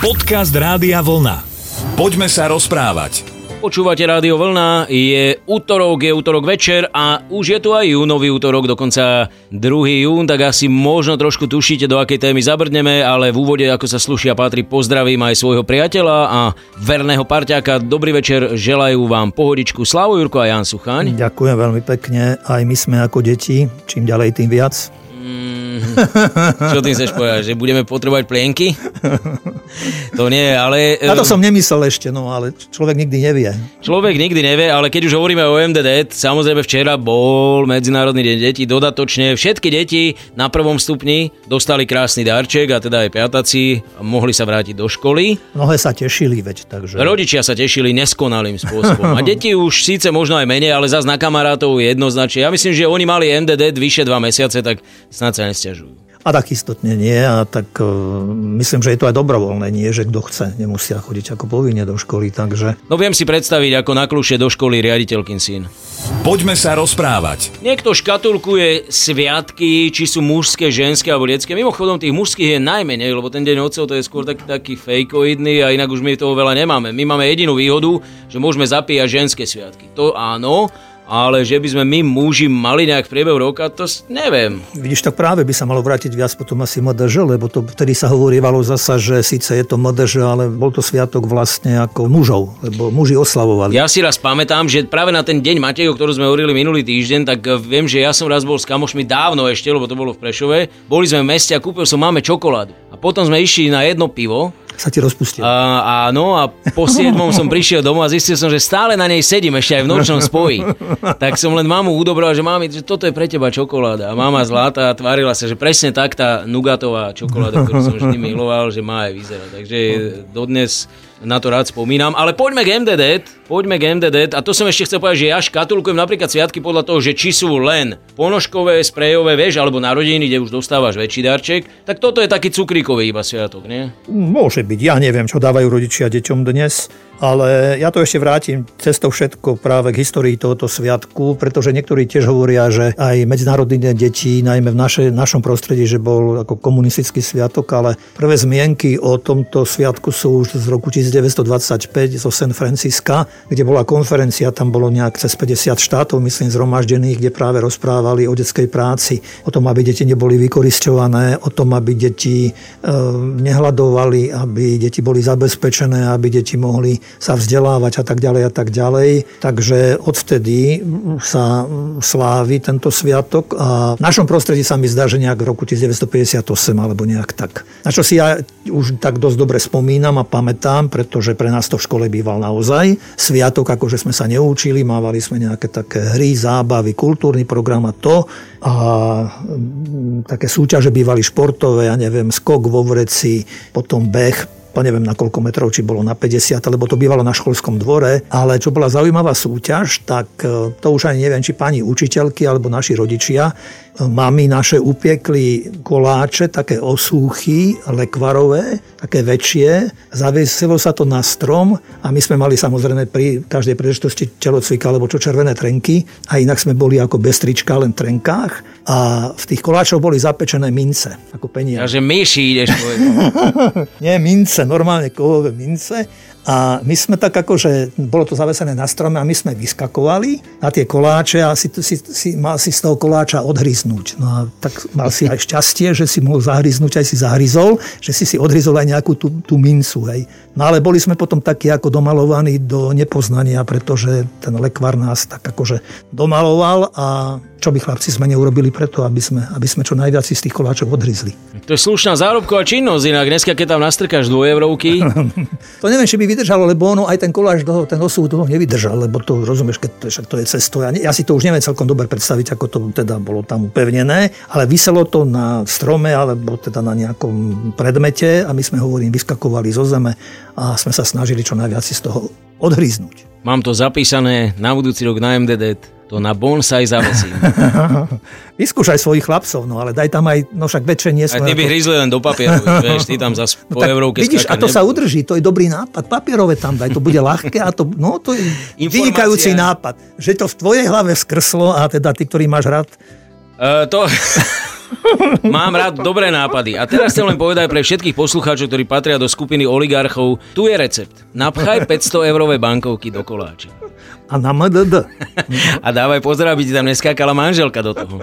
Podcast Rádia Vlna. Poďme sa rozprávať. Počúvate Rádio Vlna, je útorok, je útorok večer a už je tu aj júnový útorok, dokonca 2. jún, tak asi možno trošku tušíte, do akej témy zabrdneme, ale v úvode, ako sa slušia patrí, pozdravím aj svojho priateľa a verného parťáka. Dobrý večer, želajú vám pohodičku Slavo Jurko a Jan Suchaň. Ďakujem veľmi pekne, aj my sme ako deti, čím ďalej tým viac. Čo tým chceš povedať, že budeme potrebovať plienky? To nie, ale... Na to som nemyslel ešte, no ale človek nikdy nevie. Človek nikdy nevie, ale keď už hovoríme o MDD, samozrejme včera bol Medzinárodný deň detí, dodatočne všetky deti na prvom stupni dostali krásny darček a teda aj piataci mohli sa vrátiť do školy. Mnohé sa tešili, veď, takže... Rodičia sa tešili neskonalým spôsobom. A deti už síce možno aj menej, ale zase na kamarátov jednoznačne. Ja myslím, že oni mali MDD vyše dva mesiace, tak snad sa nesťažujú. A tak istotne nie, a tak uh, myslím, že je to aj dobrovoľné, nie, že kto chce, nemusia chodiť ako povinne do školy, takže... No viem si predstaviť, ako naklušie do školy riaditeľkin syn. Poďme sa rozprávať. Niekto škatulkuje sviatky, či sú mužské, ženské alebo detské. Mimochodom, tých mužských je najmenej, lebo ten deň otcov to je skôr taký, taký fejkoidný a inak už my toho veľa nemáme. My máme jedinú výhodu, že môžeme zapíjať ženské sviatky. To áno, ale že by sme my muži mali nejak v priebehu roka, to neviem. Vidíš, tak práve by sa malo vrátiť viac potom asi MDŽ, lebo to vtedy sa hovorívalo zasa, že síce je to MDŽ, ale bol to sviatok vlastne ako mužov, lebo muži oslavovali. Ja si raz pamätám, že práve na ten deň Matej, o ktorom sme hovorili minulý týždeň, tak eh, viem, že ja som raz bol s kamošmi dávno ešte, lebo to bolo v Prešove. Boli sme v meste a kúpil som máme čokoládu. A potom sme išli na jedno pivo Sa ti rozpustil. A, áno, a po siedmom som prišiel domov a zistil som, že stále na nej sedím ešte aj v nočnom spoji. Tak som len mamu udobral, že mami, že toto je pre teba čokoláda. A mama zlatá tvárila sa, že presne tak tá nugatová čokoláda, ktorú som vždy miloval, že má aj vyzerať. Takže dodnes na to rád spomínam. Ale poďme k MDD, poďme k MDD. A to som ešte chcel povedať, že ja škatulkujem napríklad sviatky podľa toho, že či sú len ponožkové, sprejové, vieš, alebo narodeniny, kde už dostávaš väčší darček, tak toto je taký cukríkový iba sviatok, nie? Môže byť, ja neviem, čo dávajú rodičia deťom dnes, ale ja to ešte vrátim cez to všetko práve k histórii tohoto sviatku, pretože niektorí tiež hovoria, že aj Medzinárodný deň detí, najmä v naše, našom prostredí, že bol ako komunistický sviatok, ale prvé zmienky o tomto sviatku sú už z roku 1925 zo San Francisca, kde bola konferencia, tam bolo nejak cez 50 štátov, myslím, zhromaždených, kde práve rozprávali o detskej práci, o tom, aby deti neboli vykoristované, o tom, aby deti e, nehľadovali, aby deti boli zabezpečené, aby deti mohli sa vzdelávať a tak ďalej a tak ďalej. Takže odvtedy sa slávi tento sviatok a v našom prostredí sa mi zdá, že nejak v roku 1958 alebo nejak tak. Na čo si ja už tak dosť dobre spomínam a pamätám, pretože pre nás to v škole býval naozaj sviatok, akože sme sa neučili, mávali sme nejaké také hry, zábavy, kultúrny program a to a také súťaže bývali športové, ja neviem, skok vo vreci, potom beh, to neviem na koľko metrov, či bolo na 50, lebo to bývalo na školskom dvore, ale čo bola zaujímavá súťaž, tak e, to už ani neviem, či pani učiteľky alebo naši rodičia, mami naše upiekli koláče, také osúchy, lekvarové, také väčšie, zavesilo sa to na strom a my sme mali samozrejme pri každej príležitosti telocvika alebo čo červené trenky a inak sme boli ako bez trička, len trenkách a v tých koláčoch boli zapečené mince, ako peniaze. Ja, že myši ideš povedať. Nie mince, normálne kovové mince. A my sme tak akože, bolo to zavesené na strome a my sme vyskakovali na tie koláče a si, si, si, mal si z toho koláča odhryznúť. No a tak mal si aj šťastie, že si mohol zahryznúť, aj si zahryzol, že si si odhryzol aj nejakú tú, tú mincu. Hej. No ale boli sme potom takí ako domalovaní do nepoznania, pretože ten lekvar nás tak akože domaloval a čo by chlapci sme neurobili preto, aby sme, aby sme čo najviac z tých koláčov odhryzli. To je slušná zárobková činnosť, inak dneska, keď tam nastrkáš dvojevrovky, To neviem, či by vydržalo, lebo ono aj ten koláč dlho, ten osúh dlho nevydržal, lebo to rozumieš, keď to, však to je cesto. Ja, ja si to už neviem celkom dobre predstaviť, ako to teda bolo tam upevnené, ale vyselo to na strome alebo teda na nejakom predmete a my sme hovorím, vyskakovali zo zeme a sme sa snažili čo najviac z toho odhryznúť. mám to zapísané na budúci rok na MDD, to na bonsai zavesím. Vyskúšaj svojich chlapcov, no ale daj tam aj, no však väčšie nie A sme. ty by hryzli len do papieru, vieš, ty tam zas po No tak eurovke vidíš, a to sa nebudú. udrží, to je dobrý nápad. Papierové tam daj, to bude ľahké a to, no, to je vynikajúci nápad. Že to v tvojej hlave skrslo a teda ty, ktorý máš rád Uh, to, Mám rád dobré nápady. A teraz chcem len povedať pre všetkých poslucháčov, ktorí patria do skupiny oligarchov, tu je recept. Napchaj 500 eurové bankovky do koláča. A na MDD. A dávaj pozor, aby ti tam neskákala manželka do toho.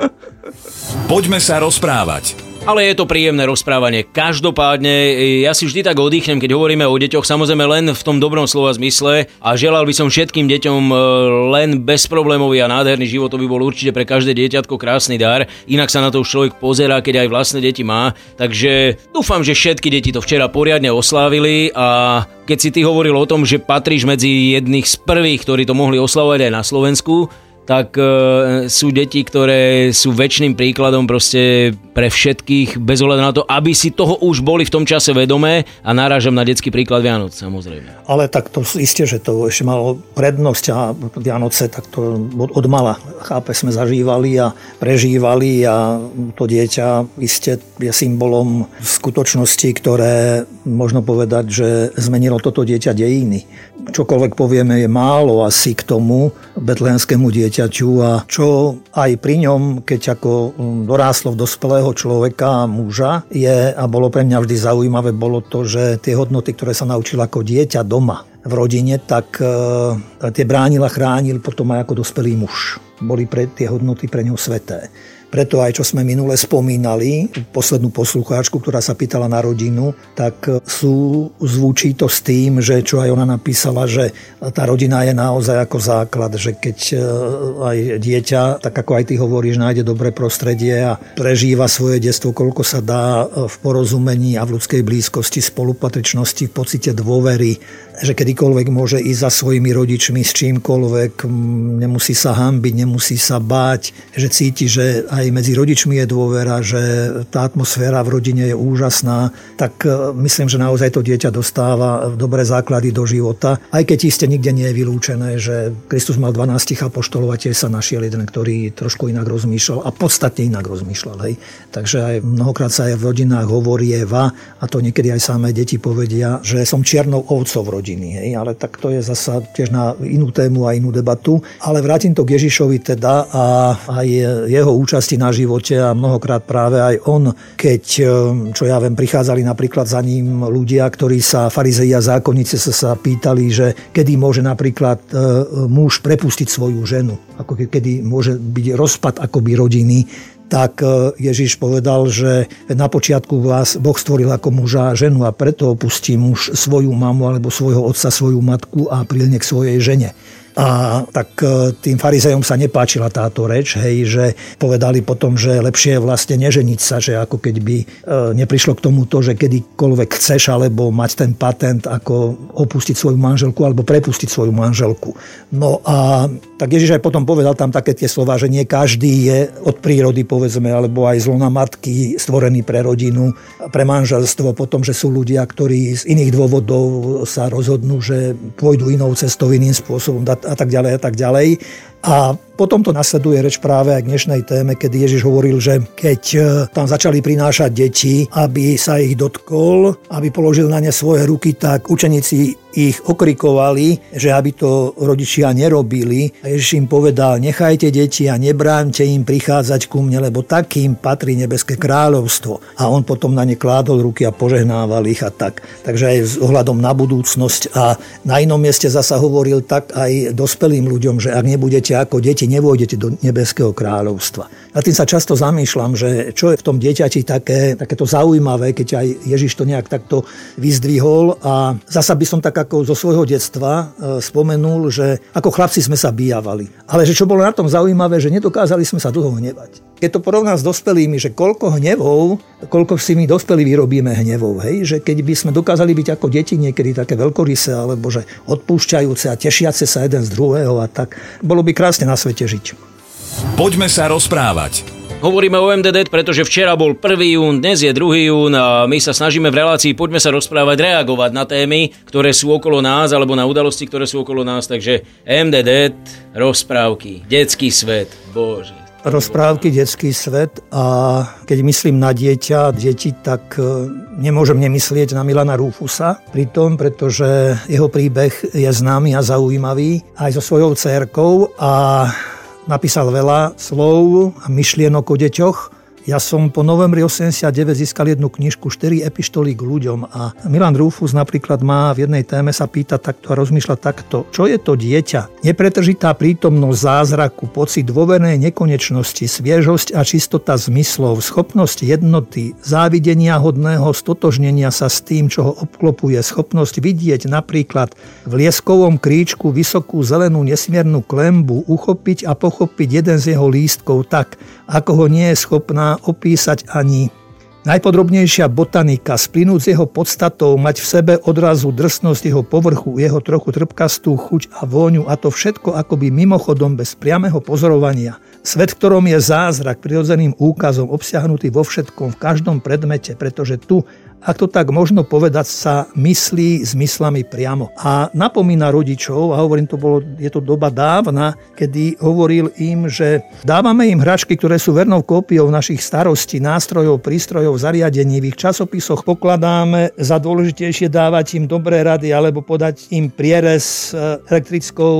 Poďme sa rozprávať. Ale je to príjemné rozprávanie. Každopádne, ja si vždy tak oddychnem, keď hovoríme o deťoch, samozrejme len v tom dobrom slova zmysle a želal by som všetkým deťom e, len bezproblémový a nádherný život, to by bol určite pre každé dieťatko krásny dar. Inak sa na to už človek pozerá, keď aj vlastné deti má. Takže dúfam, že všetky deti to včera poriadne oslávili a keď si ty hovoril o tom, že patríš medzi jedných z prvých, ktorí to mohli oslavovať aj na Slovensku, tak e, sú deti, ktoré sú väčšným príkladom proste pre všetkých, bez ohľadu na to, aby si toho už boli v tom čase vedomé a narážam na detský príklad Vianoc, samozrejme. Ale tak to isté, že to ešte malo prednosť a Vianoce, tak to od mala, chápe, sme zažívali a prežívali a to dieťa iste je symbolom skutočnosti, ktoré možno povedať, že zmenilo toto dieťa dejiny. Čokoľvek povieme je málo asi k tomu betlehenskému dieťa dieťaťu a čo aj pri ňom, keď ako mm, doráslo v dospelého človeka a muža, je a bolo pre mňa vždy zaujímavé, bolo to, že tie hodnoty, ktoré sa naučil ako dieťa doma, v rodine, tak e, tie bránil a chránil potom aj ako dospelý muž. Boli pre tie hodnoty pre ňou sveté. Preto aj čo sme minule spomínali, poslednú poslucháčku, ktorá sa pýtala na rodinu, tak sú, zvučí to s tým, že čo aj ona napísala, že tá rodina je naozaj ako základ, že keď e, aj dieťa, tak ako aj ty hovoríš, nájde dobré prostredie a prežíva svoje detstvo, koľko sa dá v porozumení a v ľudskej blízkosti, spolupatričnosti, v pocite dôvery, že kedykoľvek môže ísť za svojimi rodičmi s čímkoľvek, nemusí sa hambiť, nemusí sa báť, že cíti, že aj medzi rodičmi je dôvera, že tá atmosféra v rodine je úžasná, tak e, myslím, že naozaj to dieťa dostáva dobré základy do života. Aj keď iste nikde nie je vylúčené, že Kristus mal 12 apoštolov a tiež sa našiel jeden, ktorý trošku inak rozmýšľal a podstatne inak rozmýšľal. Hej. Takže aj mnohokrát sa aj v rodinách hovorieva a to niekedy aj samé deti povedia, že som čiernou ovcov v rodiny. Hej. Ale tak to je zasa tiež na inú tému a inú debatu. Ale vrátim to k Ježišovi teda a aj jeho účasti na živote a mnohokrát práve aj on, keď, e, čo ja viem, prichádzali napríklad za ním ľudia, ktorí sa, farizei a zákonníci sa, sa pýtali, že kedy môže napríklad e, muž prepustiť svoju ženu, ako kedy môže byť rozpad akoby rodiny, tak e, Ježiš povedal, že na počiatku vás Boh stvoril ako muža a ženu a preto opustí muž svoju mamu alebo svojho otca, svoju matku a prilne k svojej žene. A tak e, tým farizejom sa nepáčila táto reč, hej, že povedali potom, že lepšie je vlastne neženiť sa, že ako keď by e, neprišlo k tomuto, že kedykoľvek chceš alebo mať ten patent, ako opustiť svoju manželku alebo prepustiť svoju manželku. No a tak Ježiš aj potom povedal tam také tie slova, že nie každý je od prírody, povedzme, alebo aj zlona matky stvorený pre rodinu, pre manželstvo, potom, že sú ľudia, ktorí z iných dôvodov sa rozhodnú, že pôjdu inou cestou, iným spôsobom a tak ďalej a tak ďalej. A potom to nasleduje reč práve aj k dnešnej téme, kedy Ježiš hovoril, že keď e, tam začali prinášať deti, aby sa ich dotkol, aby položil na ne svoje ruky, tak učeníci ich okrikovali, že aby to rodičia nerobili. A Ježiš im povedal, nechajte deti a nebránte im prichádzať ku mne, lebo takým patrí nebeské kráľovstvo. A on potom na ne kládol ruky a požehnával ich a tak. Takže aj s ohľadom na budúcnosť. A na inom mieste zasa hovoril tak aj dospelým ľuďom, že ak nebudete ako deti, nevôjdete do nebeského kráľovstva. A tým sa často zamýšľam, že čo je v tom dieťati také, takéto zaujímavé, keď aj Ježiš to nejak takto vyzdvihol. A zasa by som tak ako zo svojho detstva e, spomenul, že ako chlapci sme sa bijavali. Ale že čo bolo na tom zaujímavé, že nedokázali sme sa dlho hnevať. Keď to porovnám s dospelými, že koľko hnevov, koľko si my dospelí vyrobíme hnevov, hej? že keď by sme dokázali byť ako deti niekedy také veľkorysé, alebo že odpúšťajúce a tešiace sa jeden z druhého a tak, bolo by krásne na svete žiť. Poďme sa rozprávať. Hovoríme o MDD, pretože včera bol 1. jún, dnes je 2. jún a my sa snažíme v relácii Poďme sa rozprávať, reagovať na témy, ktoré sú okolo nás alebo na udalosti, ktoré sú okolo nás. Takže MDD, rozprávky, detský svet, bože rozprávky Detský svet a keď myslím na dieťa, deti, tak e, nemôžem nemyslieť na Milana Rúfusa pri tom, pretože jeho príbeh je známy a zaujímavý aj so svojou cerkou a napísal veľa slov a myšlienok o deťoch. Ja som po novembri 89 získal jednu knižku 4 epištoly k ľuďom a Milan Rufus napríklad má v jednej téme sa pýta takto a rozmýšľa takto. Čo je to dieťa? Nepretržitá prítomnosť zázraku, pocit dôvernej nekonečnosti, sviežosť a čistota zmyslov, schopnosť jednoty, závidenia hodného stotožnenia sa s tým, čo ho obklopuje, schopnosť vidieť napríklad v lieskovom kríčku vysokú zelenú nesmiernu klembu, uchopiť a pochopiť jeden z jeho lístkov tak, ako ho nie je schopná opísať ani Najpodrobnejšia botanika, splynúť s jeho podstatou, mať v sebe odrazu drsnosť jeho povrchu, jeho trochu trpkastú chuť a vôňu a to všetko akoby mimochodom bez priameho pozorovania. Svet, ktorom je zázrak prirodzeným úkazom obsiahnutý vo všetkom, v každom predmete, pretože tu ak to tak možno povedať, sa myslí zmyslami priamo. A napomína rodičov, a hovorím, to bolo, je to doba dávna, kedy hovoril im, že dávame im hračky, ktoré sú vernou kópiou našich starostí, nástrojov, prístrojov, zariadení. V ich časopisoch pokladáme za dôležitejšie dávať im dobré rady alebo podať im prierez e, elektrickou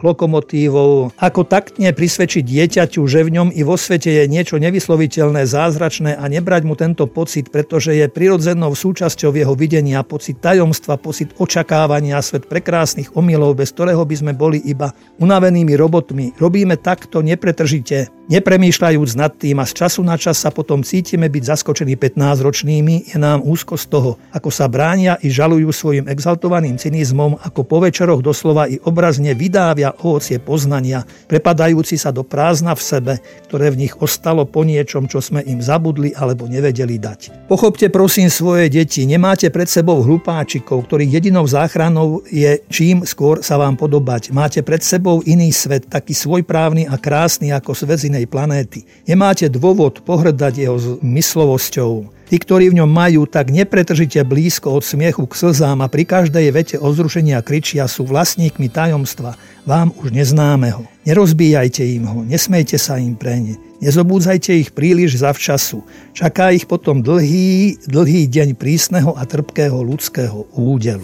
lokomotívou. Ako taktne prisvedčiť dieťaťu, že v ňom i vo svete je niečo nevysloviteľné, zázračné a nebrať mu tento pocit, pretože je prirodzený nevyhnutnou súčasťou jeho videnia, pocit tajomstva, pocit očakávania, svet prekrásnych omylov, bez ktorého by sme boli iba unavenými robotmi. Robíme takto nepretržite, nepremýšľajúc nad tým a z času na čas sa potom cítime byť zaskočení 15-ročnými, je nám úzko z toho, ako sa bránia i žalujú svojim exaltovaným cynizmom, ako po večeroch doslova i obrazne vydávia ovocie poznania, prepadajúci sa do prázdna v sebe, ktoré v nich ostalo po niečom, čo sme im zabudli alebo nevedeli dať. Pochopte prosím svoj svoje deti. Nemáte pred sebou hlupáčikov, ktorých jedinou záchranou je čím skôr sa vám podobať. Máte pred sebou iný svet, taký svojprávny a krásny ako svet z inej planéty. Nemáte dôvod pohrdať jeho myslovosťou. Tí, ktorí v ňom majú, tak nepretržite blízko od smiechu k slzám a pri každej vete ozrušenia kričia sú vlastníkmi tajomstva, vám už neznámeho. Nerozbíjajte im ho, nesmejte sa im pre ne. Nezobúdzajte ich príliš zavčasu. Čaká ich potom dlhý, dlhý deň prísneho a trpkého ľudského údelu.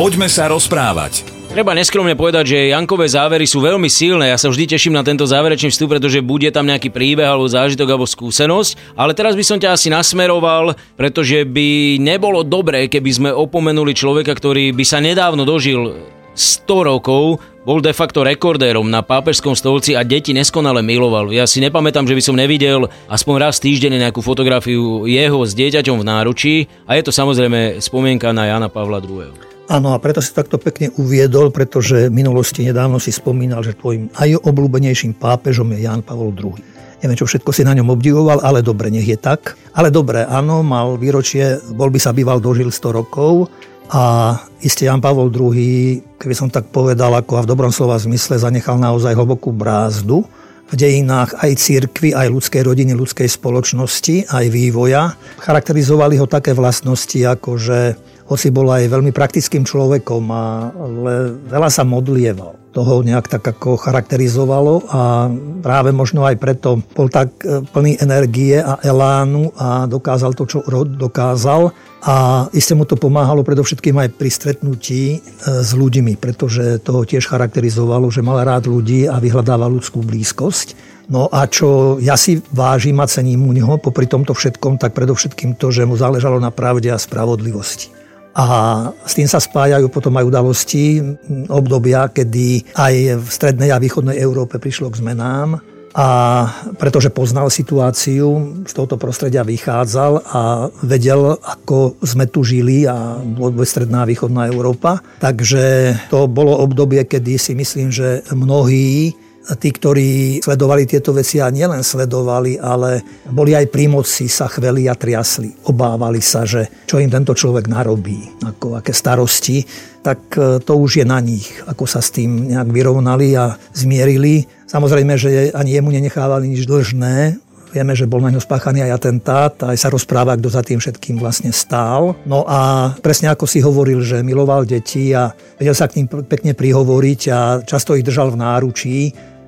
Poďme sa rozprávať. Treba neskromne povedať, že Jankové závery sú veľmi silné. Ja sa vždy teším na tento záverečný vstup, pretože bude tam nejaký príbeh alebo zážitok alebo skúsenosť. Ale teraz by som ťa asi nasmeroval, pretože by nebolo dobré, keby sme opomenuli človeka, ktorý by sa nedávno dožil 100 rokov, bol de facto rekordérom na pápežskom stolci a deti neskonale miloval. Ja si nepamätám, že by som nevidel aspoň raz týždenne nejakú fotografiu jeho s dieťaťom v náručí a je to samozrejme spomienka na Jana Pavla II. Áno, a preto si takto pekne uviedol, pretože v minulosti nedávno si spomínal, že tvojim aj obľúbenejším pápežom je Jan Pavol II. Neviem, čo všetko si na ňom obdivoval, ale dobre, nech je tak. Ale dobre, áno, mal výročie, bol by sa býval dožil 100 rokov, a iste Jan Pavol II, keby som tak povedal, ako a v dobrom slova zmysle, zanechal naozaj hlbokú brázdu v dejinách aj církvy, aj ľudskej rodiny, ľudskej spoločnosti, aj vývoja. Charakterizovali ho také vlastnosti, ako že hoci bol aj veľmi praktickým človekom, ale veľa sa modlieval. To ho nejak tak ako charakterizovalo a práve možno aj preto bol tak e, plný energie a elánu a dokázal to, čo dokázal a iste mu to pomáhalo predovšetkým aj pri stretnutí e, s ľuďmi, pretože toho tiež charakterizovalo, že mal rád ľudí a vyhľadáva ľudskú blízkosť. No a čo ja si vážim a cením u neho, popri tomto všetkom, tak predovšetkým to, že mu záležalo na pravde a spravodlivosti. A s tým sa spájajú potom aj udalosti, obdobia, kedy aj v strednej a východnej Európe prišlo k zmenám a pretože poznal situáciu, z tohoto prostredia vychádzal a vedel, ako sme tu žili a vôbec stredná a východná Európa. Takže to bolo obdobie, kedy si myslím, že mnohí tí, ktorí sledovali tieto veci a nielen sledovali, ale boli aj pri moci, sa chveli a triasli. Obávali sa, že čo im tento človek narobí, ako aké starosti tak e, to už je na nich, ako sa s tým nejak vyrovnali a zmierili. Samozrejme, že ani jemu nenechávali nič dlžné, Vieme, že bol na ňo spáchaný aj atentát, aj sa rozpráva, kto za tým všetkým vlastne stál. No a presne ako si hovoril, že miloval deti a vedel sa k ním pekne prihovoriť a často ich držal v náručí.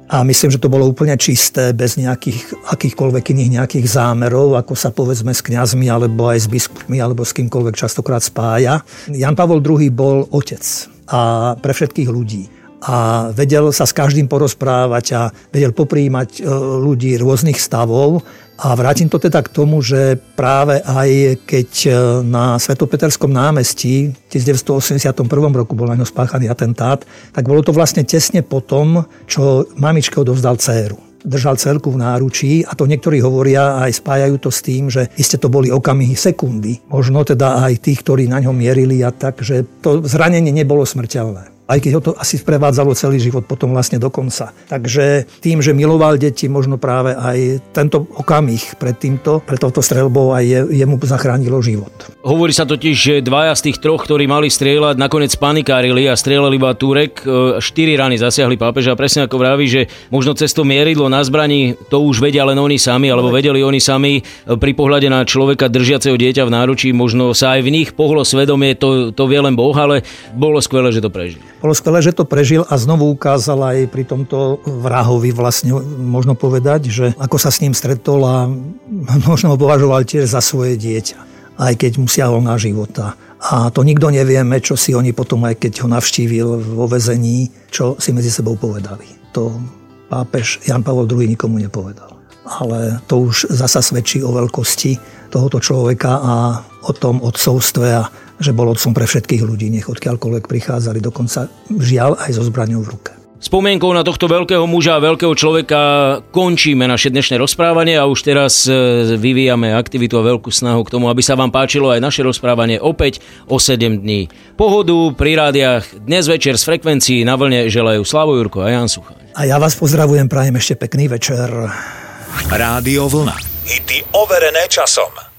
A myslím, že to bolo úplne čisté, bez nejakých akýchkoľvek iných nejakých zámerov, ako sa povedzme s kňazmi, alebo aj s biskupmi, alebo s kýmkoľvek častokrát spája. Jan Pavol II bol otec a pre všetkých ľudí a vedel sa s každým porozprávať a vedel popríjmať e, ľudí rôznych stavov, A vrátim to teda k tomu, že práve aj keď e, na Svetopeterskom námestí v 1981 roku bol na ňo spáchaný atentát, tak bolo to vlastne tesne po tom, čo mamičke odovzdal dceru držal celku v náručí a to niektorí hovoria aj spájajú to s tým, že iste to boli okamihy sekundy. Možno teda aj tých, ktorí na ňom mierili a tak, že to zranenie nebolo smrteľné aj keď ho to asi sprevádzalo celý život potom vlastne do konca. Takže tým, že miloval deti, možno práve aj tento okamih pred týmto, pred touto streľbou aj je, jemu zachránilo život. Hovorí sa totiž, že dvaja z tých troch, ktorí mali strieľať, nakoniec panikárili a strieľali iba Turek. E, štyri rany zasiahli pápeža a presne ako vraví, že možno cez to mieridlo na zbraní to už vedia len oni sami, alebo vedeli oni sami e, pri pohľade na človeka držiaceho dieťa v náručí, možno sa aj v nich pohlo svedomie, to, to vie len Boh, ale bolo skvelé, že to prežili. Bolo skvelé, že to prežil a znovu ukázal aj pri tomto vrahovi vlastne možno povedať, že ako sa s ním stretol a možno ho považoval tiež za svoje dieťa, aj keď mu siahol na života. A to nikto nevieme, čo si oni potom, aj keď ho navštívil vo vezení, čo si medzi sebou povedali. To pápež Jan Pavel II nikomu nepovedal. Ale to už zasa svedčí o veľkosti tohoto človeka a o tom odcovstve a že bol otcom pre všetkých ľudí, nech odkiaľkoľvek prichádzali, dokonca žiaľ aj so zbraňou v ruke. Spomienkou na tohto veľkého muža a veľkého človeka končíme naše dnešné rozprávanie a už teraz e, vyvíjame aktivitu a veľkú snahu k tomu, aby sa vám páčilo aj naše rozprávanie opäť o 7 dní. Pohodu pri rádiách dnes večer z frekvencií na vlne želajú Slavo Jurko a Jan Suchaň. A ja vás pozdravujem, prajem ešte pekný večer. Rádio Vlna. Hity overené časom.